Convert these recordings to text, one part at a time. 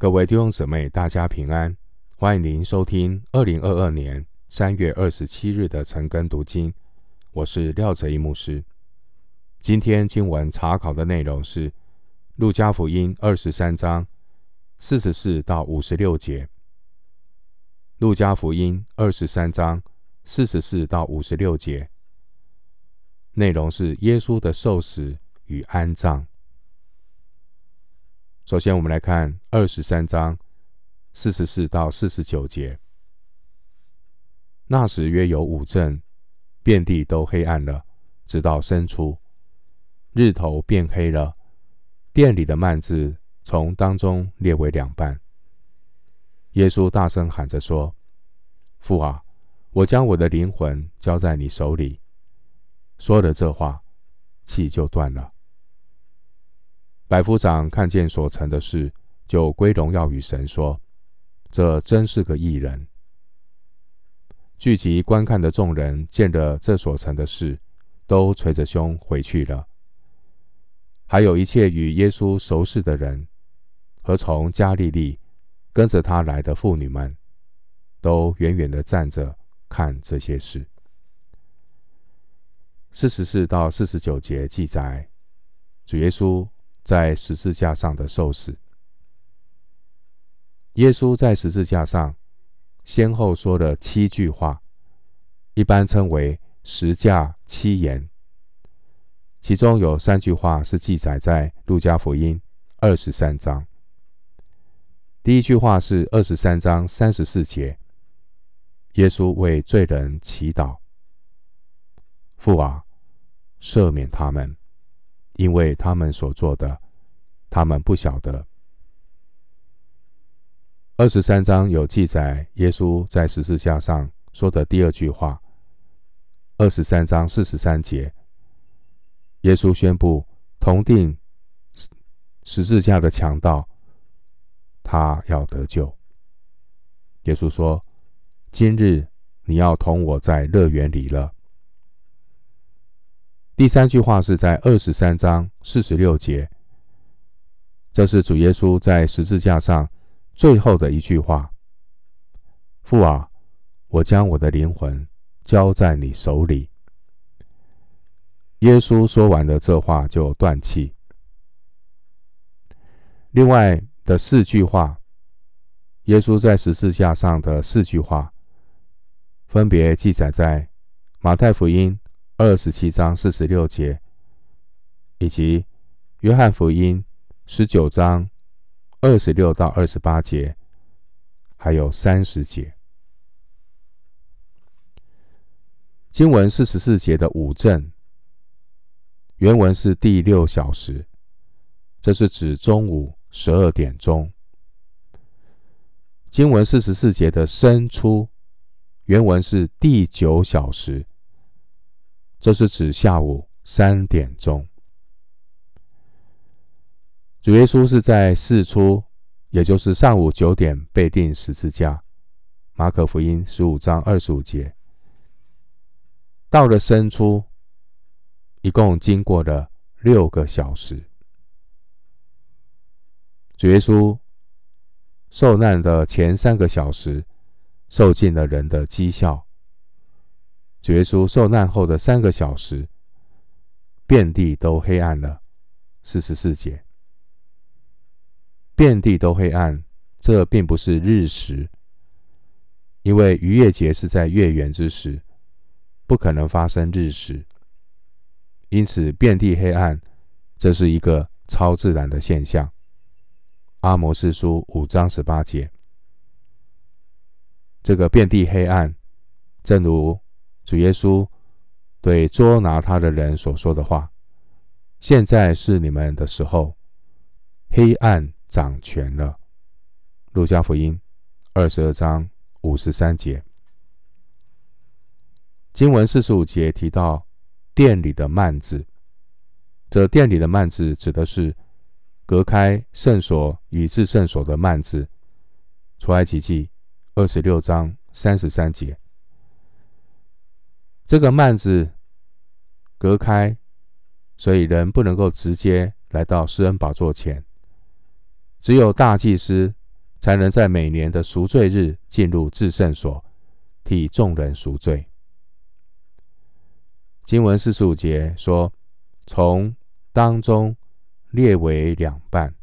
各位弟兄姊妹，大家平安！欢迎您收听二零二二年三月二十七日的晨更读经。我是廖哲一牧师。今天经文查考的内容是《路加福音》二十三章四十四到五十六节。《路加福音》二十三章四十四到五十六节内容是耶稣的受死与安葬。首先，我们来看二十三章四十四到四十九节。那时约有五阵，遍地都黑暗了，直到深处，日头变黑了。殿里的幔子从当中裂为两半。耶稣大声喊着说：“父啊，我将我的灵魂交在你手里。”说了这话，气就断了。百夫长看见所成的事，就归荣耀与神，说：“这真是个异人。”聚集观看的众人见了这所成的事，都捶着胸回去了。还有一切与耶稣熟识的人，和从加利利跟着他来的妇女们，都远远的站着看这些事。四十四到四十九节记载，主耶稣。在十字架上的受死，耶稣在十字架上先后说了七句话，一般称为十架七言。其中有三句话是记载在路加福音二十三章。第一句话是二十三章三十四节，耶稣为罪人祈祷：“父啊，赦免他们。”因为他们所做的，他们不晓得。二十三章有记载，耶稣在十字架上说的第二句话。二十三章四十三节，耶稣宣布同钉十字架的强盗，他要得救。耶稣说：“今日你要同我在乐园里了。”第三句话是在二十三章四十六节，这是主耶稣在十字架上最后的一句话：“父啊，我将我的灵魂交在你手里。”耶稣说完了这话就断气。另外的四句话，耶稣在十字架上的四句话，分别记载在马太福音。二十七章四十六节，以及约翰福音十九章二十六到二十八节，还有三十节。经文四十四节的午正，原文是第六小时，这是指中午十二点钟。经文四十四节的申初，原文是第九小时。这是指下午三点钟。主耶稣是在四初，也就是上午九点被钉十字架。马可福音十五章二十五节。到了申初，一共经过了六个小时。主耶稣受难的前三个小时，受尽了人的讥笑。主耶稣受难后的三个小时，遍地都黑暗了。四十四节，遍地都黑暗，这并不是日食，因为逾越节是在月圆之时，不可能发生日食。因此，遍地黑暗，这是一个超自然的现象。阿摩斯书五章十八节，这个遍地黑暗，正如。主耶稣对捉拿他的人所说的话：“现在是你们的时候，黑暗掌权了。”路加福音二十二章五十三节，经文四十五节提到殿里的幔子，这殿里的幔子指的是隔开圣所与至圣所的幔子。出埃及记二十六章三十三节。这个幔子隔开，所以人不能够直接来到施恩宝座前。只有大祭司才能在每年的赎罪日进入至圣所，替众人赎罪。经文四十五节说：“从当中列为两半。”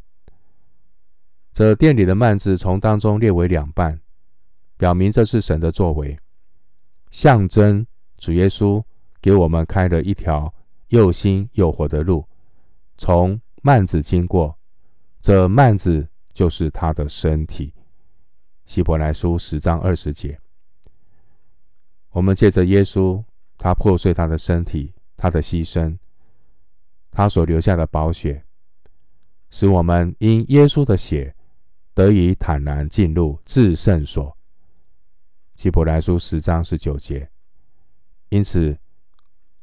这殿里的幔子从当中列为两半，表明这是神的作为，象征主耶稣给我们开了一条又新又活的路，从幔子经过，这幔子就是他的身体。希伯来书十章二十节，我们借着耶稣，他破碎他的身体，他的牺牲，他所留下的宝血，使我们因耶稣的血。得以坦然进入至圣所。希伯来书十章十九节。因此，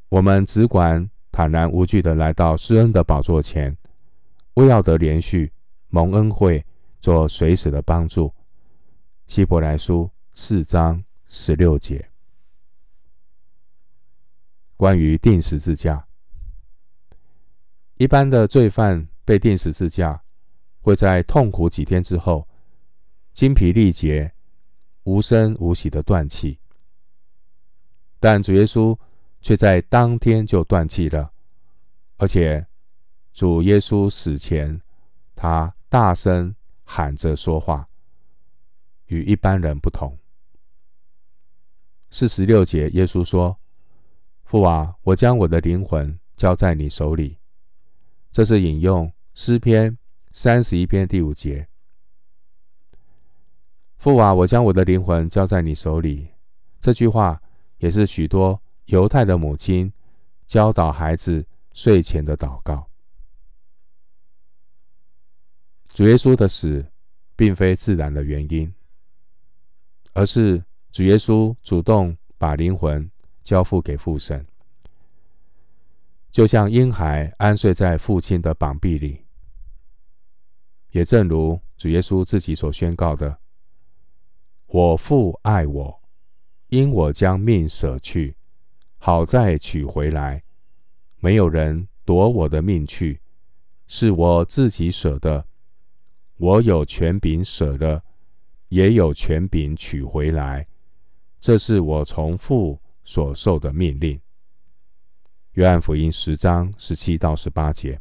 我们只管坦然无惧的来到施恩的宝座前，为要得连续蒙恩惠，做随时的帮助。希伯来书四章十六节。关于钉十字架，一般的罪犯被钉十字架。会在痛苦几天之后，精疲力竭、无声无息的断气。但主耶稣却在当天就断气了，而且主耶稣死前，他大声喊着说话，与一般人不同。四十六节，耶稣说：“父啊，我将我的灵魂交在你手里。”这是引用诗篇。三十一篇第五节，父啊，我将我的灵魂交在你手里。这句话也是许多犹太的母亲教导孩子睡前的祷告。主耶稣的死并非自然的原因，而是主耶稣主动把灵魂交付给父神，就像婴孩安睡在父亲的膀臂里。也正如主耶稣自己所宣告的：“我父爱我，因我将命舍去，好再取回来。没有人夺我的命去，是我自己舍的。我有权柄舍了，也有权柄取回来。这是我从父所受的命令。”约翰福音十章十七到十八节。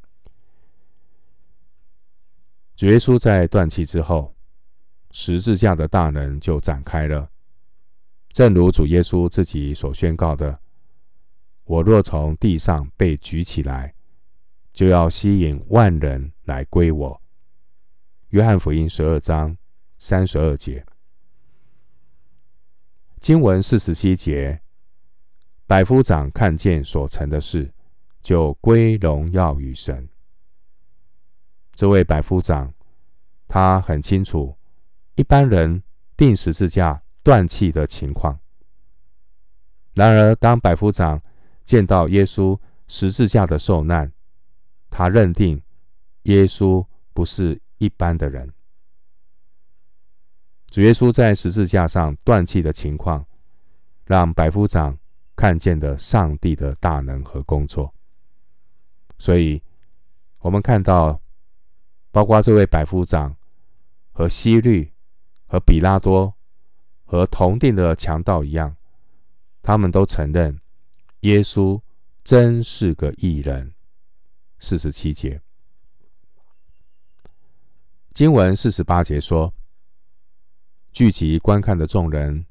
主耶稣在断气之后，十字架的大能就展开了。正如主耶稣自己所宣告的：“我若从地上被举起来，就要吸引万人来归我。”约翰福音十二章三十二节。经文四十七节，百夫长看见所成的事，就归荣耀与神。这位百夫长，他很清楚一般人钉十字架断气的情况。然而，当百夫长见到耶稣十字架的受难，他认定耶稣不是一般的人。主耶稣在十字架上断气的情况，让百夫长看见了上帝的大能和工作。所以，我们看到。包括这位百夫长和希律和比拉多和同定的强盗一样，他们都承认耶稣真是个异人。四十七节，经文四十八节说，聚集观看的众人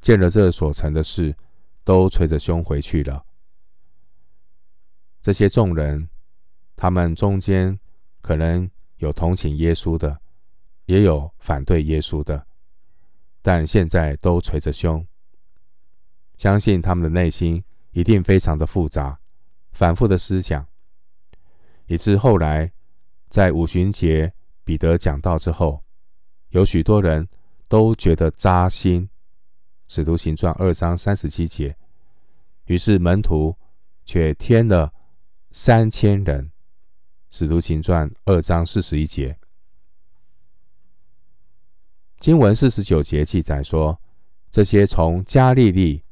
见了这所成的事，都捶着胸回去了。这些众人，他们中间可能。有同情耶稣的，也有反对耶稣的，但现在都捶着胸，相信他们的内心一定非常的复杂，反复的思想，以致后来在五旬节彼得讲道之后，有许多人都觉得扎心。使徒行传二章三十七节，于是门徒却添了三千人。使徒行传二章四十一节，经文四十九节记载说，这些从加利利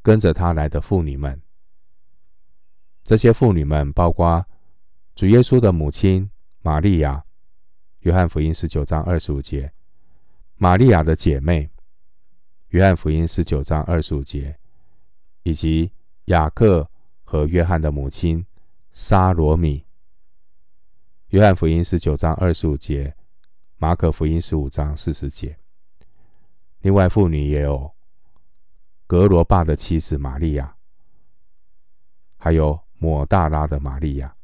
跟着他来的妇女们，这些妇女们包括主耶稣的母亲玛利亚，约翰福音十九章二十五节，玛利亚的姐妹，约翰福音十九章二十五节，以及雅各和约翰的母亲沙罗米，约翰福音十九章二十五节，马可福音十五章四十节。另外，妇女也有格罗巴的妻子玛利亚，还有抹大拉的玛利亚，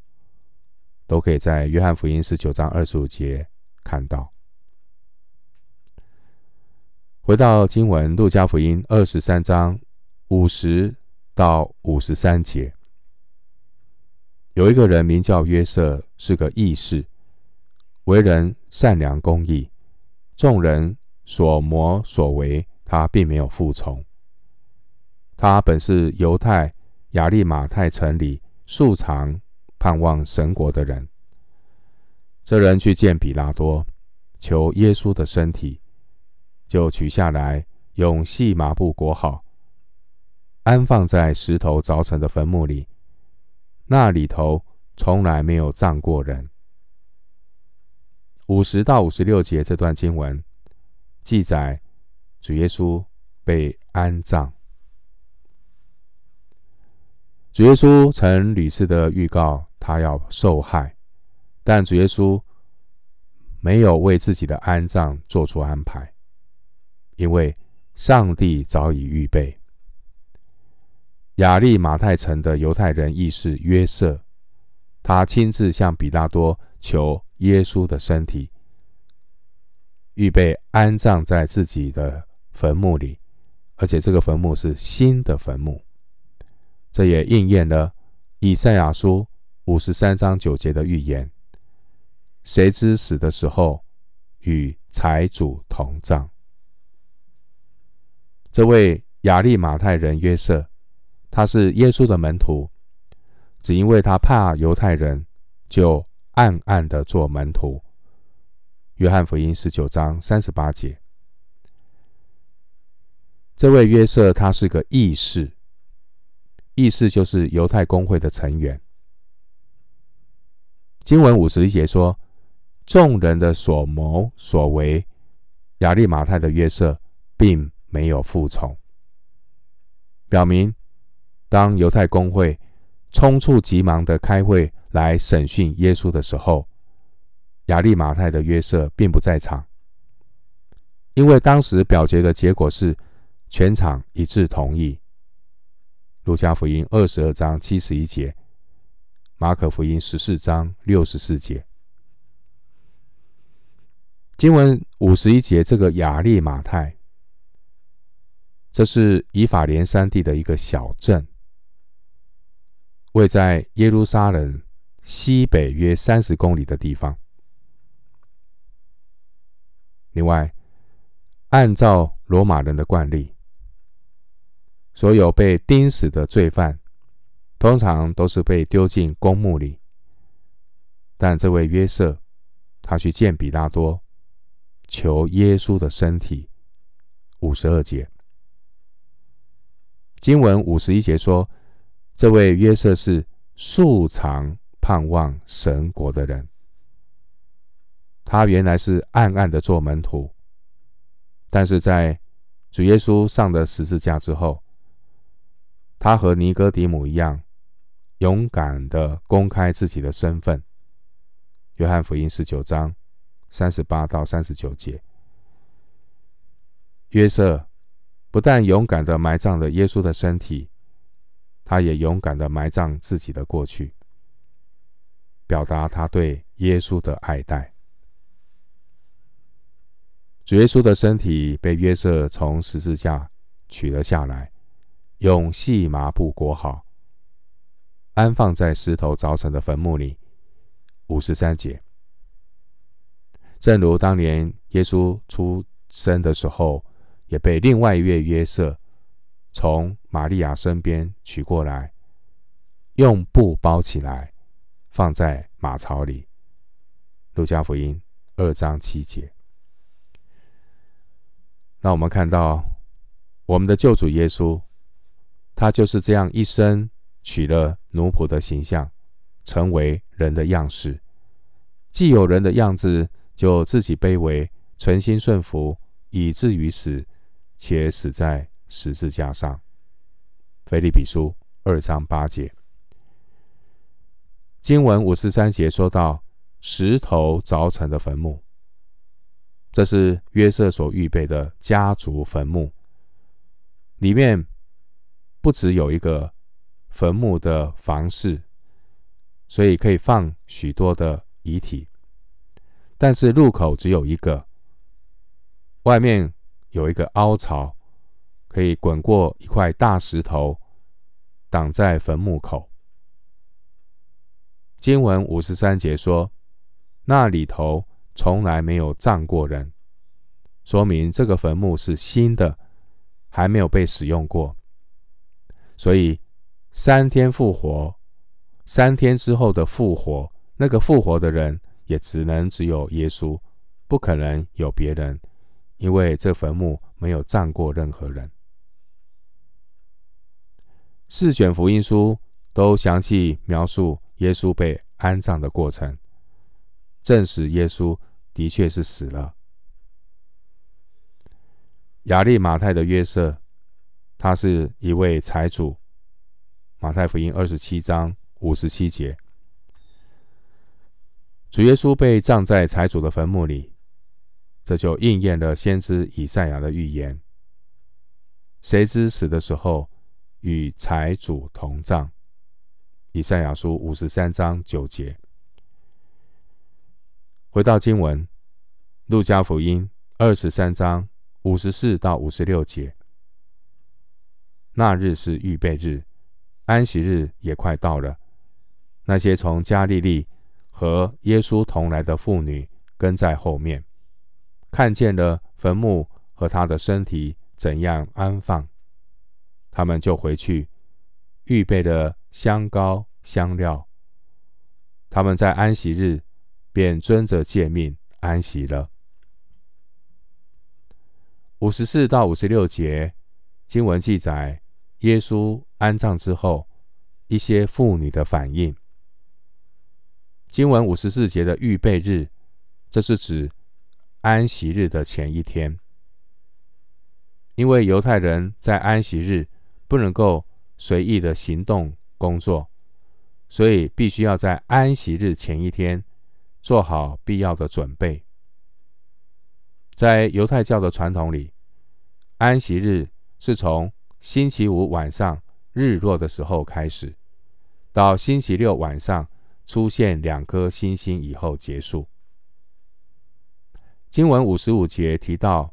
都可以在约翰福音十九章二十五节看到。回到经文，路加福音二十三章五十到五十三节，有一个人名叫约瑟，是个义士，为人善良公义，众人所谋所为，他并没有服从。他本是犹太亚利马太城里素常盼望神国的人。这人去见比拉多，求耶稣的身体。就取下来，用细麻布裹好，安放在石头凿成的坟墓里。那里头从来没有葬过人。五十到五十六节这段经文记载，主耶稣被安葬。主耶稣曾屡次的预告他要受害，但主耶稣没有为自己的安葬做出安排。因为上帝早已预备，亚利马太城的犹太人义士约瑟，他亲自向彼拉多求耶稣的身体，预备安葬在自己的坟墓里，而且这个坟墓是新的坟墓。这也应验了以赛亚书五十三章九节的预言：谁知死的时候与财主同葬。这位亚利马太人约瑟，他是耶稣的门徒，只因为他怕犹太人，就暗暗的做门徒。约翰福音十九章三十八节。这位约瑟他是个义士，义士就是犹太公会的成员。经文五十一节说，众人的所谋所为，亚利马太的约瑟并。没有服从，表明当犹太公会匆促急忙的开会来审讯耶稣的时候，亚利马太的约瑟并不在场，因为当时表决的结果是全场一致同意。路加福音二十二章七十一节，马可福音十四章六十四节，经文五十一节，这个亚利马太。这是以法莲山地的一个小镇，位在耶路撒冷西北约三十公里的地方。另外，按照罗马人的惯例，所有被钉死的罪犯，通常都是被丢进公墓里。但这位约瑟，他去见比拉多，求耶稣的身体。五十二节。经文五十一节说：“这位约瑟是素常盼望神国的人。他原来是暗暗的做门徒，但是在主耶稣上的十字架之后，他和尼哥底母一样，勇敢的公开自己的身份。”约翰福音十九章三十八到三十九节，约瑟。不但勇敢的埋葬了耶稣的身体，他也勇敢的埋葬自己的过去，表达他对耶稣的爱戴。主耶稣的身体被约瑟从十字架取了下来，用细麻布裹好，安放在石头凿成的坟墓里。五十三节，正如当年耶稣出生的时候。也被另外一位约瑟从玛利亚身边取过来，用布包起来，放在马槽里。路加福音二章七节。那我们看到我们的救主耶稣，他就是这样一生取了奴仆的形象，成为人的样式，既有人的样子，就自己卑微，存心顺服。以至于死，且死在十字架上。腓利比书二章八节。经文五十三节说到石头凿成的坟墓，这是约瑟所预备的家族坟墓，里面不只有一个坟墓的房室，所以可以放许多的遗体，但是入口只有一个，外面有一个凹槽，可以滚过一块大石头，挡在坟墓口。经文五十三节说，那里头从来没有葬过人，说明这个坟墓是新的，还没有被使用过。所以三天复活，三天之后的复活，那个复活的人也只能只有耶稣，不可能有别人，因为这坟墓没有葬过任何人。四卷福音书都详细描述。耶稣被安葬的过程，证实耶稣的确是死了。亚利马太的约瑟，他是一位财主。马太福音二十七章五十七节，主耶稣被葬在财主的坟墓里，这就应验了先知以赛亚的预言：谁知死的时候与财主同葬。以赛亚书五十三章九节，回到经文，路加福音二十三章五十四到五十六节。那日是预备日，安息日也快到了。那些从加利利和耶稣同来的妇女跟在后面，看见了坟墓和他的身体怎样安放，他们就回去。预备了香膏香料，他们在安息日便遵着诫命安息了。五十四到五十六节经文记载，耶稣安葬之后，一些妇女的反应。经文五十四节的预备日，这是指安息日的前一天，因为犹太人在安息日不能够。随意的行动工作，所以必须要在安息日前一天做好必要的准备。在犹太教的传统里，安息日是从星期五晚上日落的时候开始，到星期六晚上出现两颗星星以后结束。经文五十五节提到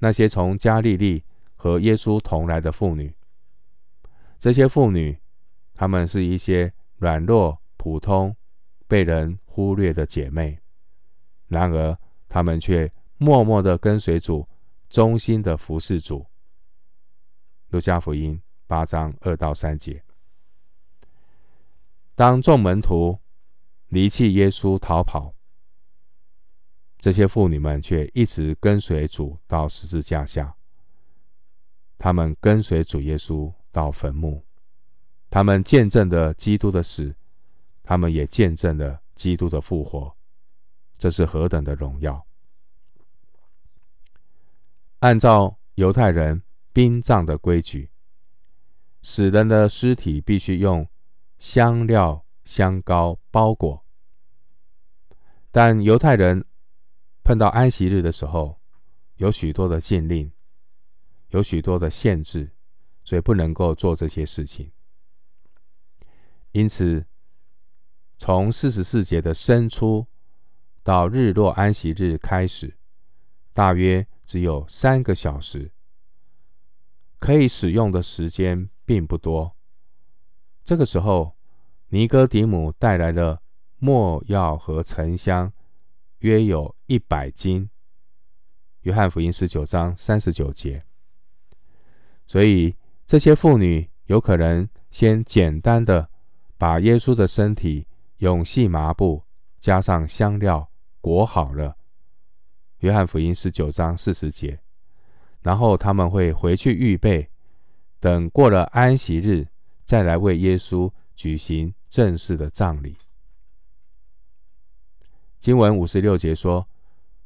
那些从加利利和耶稣同来的妇女。这些妇女，她们是一些软弱、普通、被人忽略的姐妹，然而她们却默默的跟随主，忠心的服侍主。路加福音八章二到三节。当众门徒离弃耶稣逃跑，这些妇女们却一直跟随主到十字架下。她们跟随主耶稣。到坟墓，他们见证了基督的死，他们也见证了基督的复活，这是何等的荣耀！按照犹太人殡葬的规矩，死人的尸体必须用香料、香膏包裹，但犹太人碰到安息日的时候，有许多的禁令，有许多的限制。所以不能够做这些事情。因此，从四十四节的生初到日落安息日开始，大约只有三个小时，可以使用的时间并不多。这个时候，尼哥底母带来了墨药和沉香，约有一百斤。约翰福音十九章三十九节。所以。这些妇女有可能先简单的把耶稣的身体用细麻布加上香料裹好了，约翰福音十九章四十节，然后他们会回去预备，等过了安息日再来为耶稣举行正式的葬礼。经文五十六节说，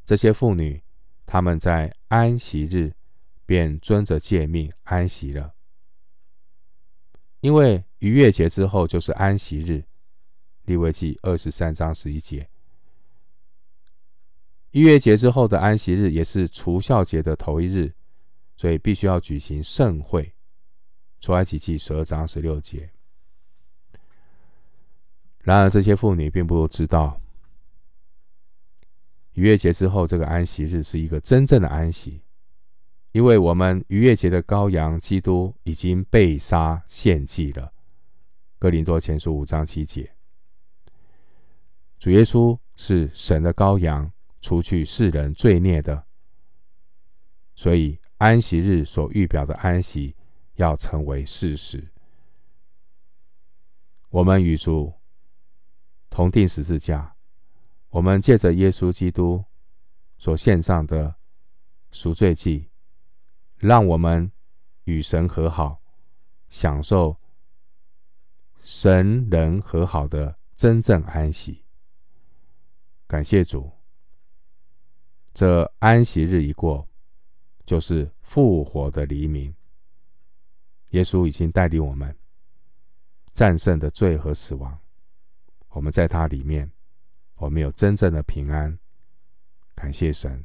这些妇女他们在安息日便遵着诫命安息了。因为逾越节之后就是安息日，利未记二十三章十一节。逾越节之后的安息日也是除酵节的头一日，所以必须要举行盛会。出埃及记十二章十六节。然而，这些妇女并不知道，逾越节之后这个安息日是一个真正的安息。因为我们逾越节的羔羊基督已经被杀献祭了，哥林多前书五章七节。主耶稣是神的羔羊，除去世人罪孽的，所以安息日所预表的安息要成为事实。我们与主同钉十字架，我们借着耶稣基督所献上的赎罪祭。让我们与神和好，享受神人和好的真正安息。感谢主，这安息日一过，就是复活的黎明。耶稣已经带领我们战胜的罪和死亡，我们在他里面，我们有真正的平安。感谢神。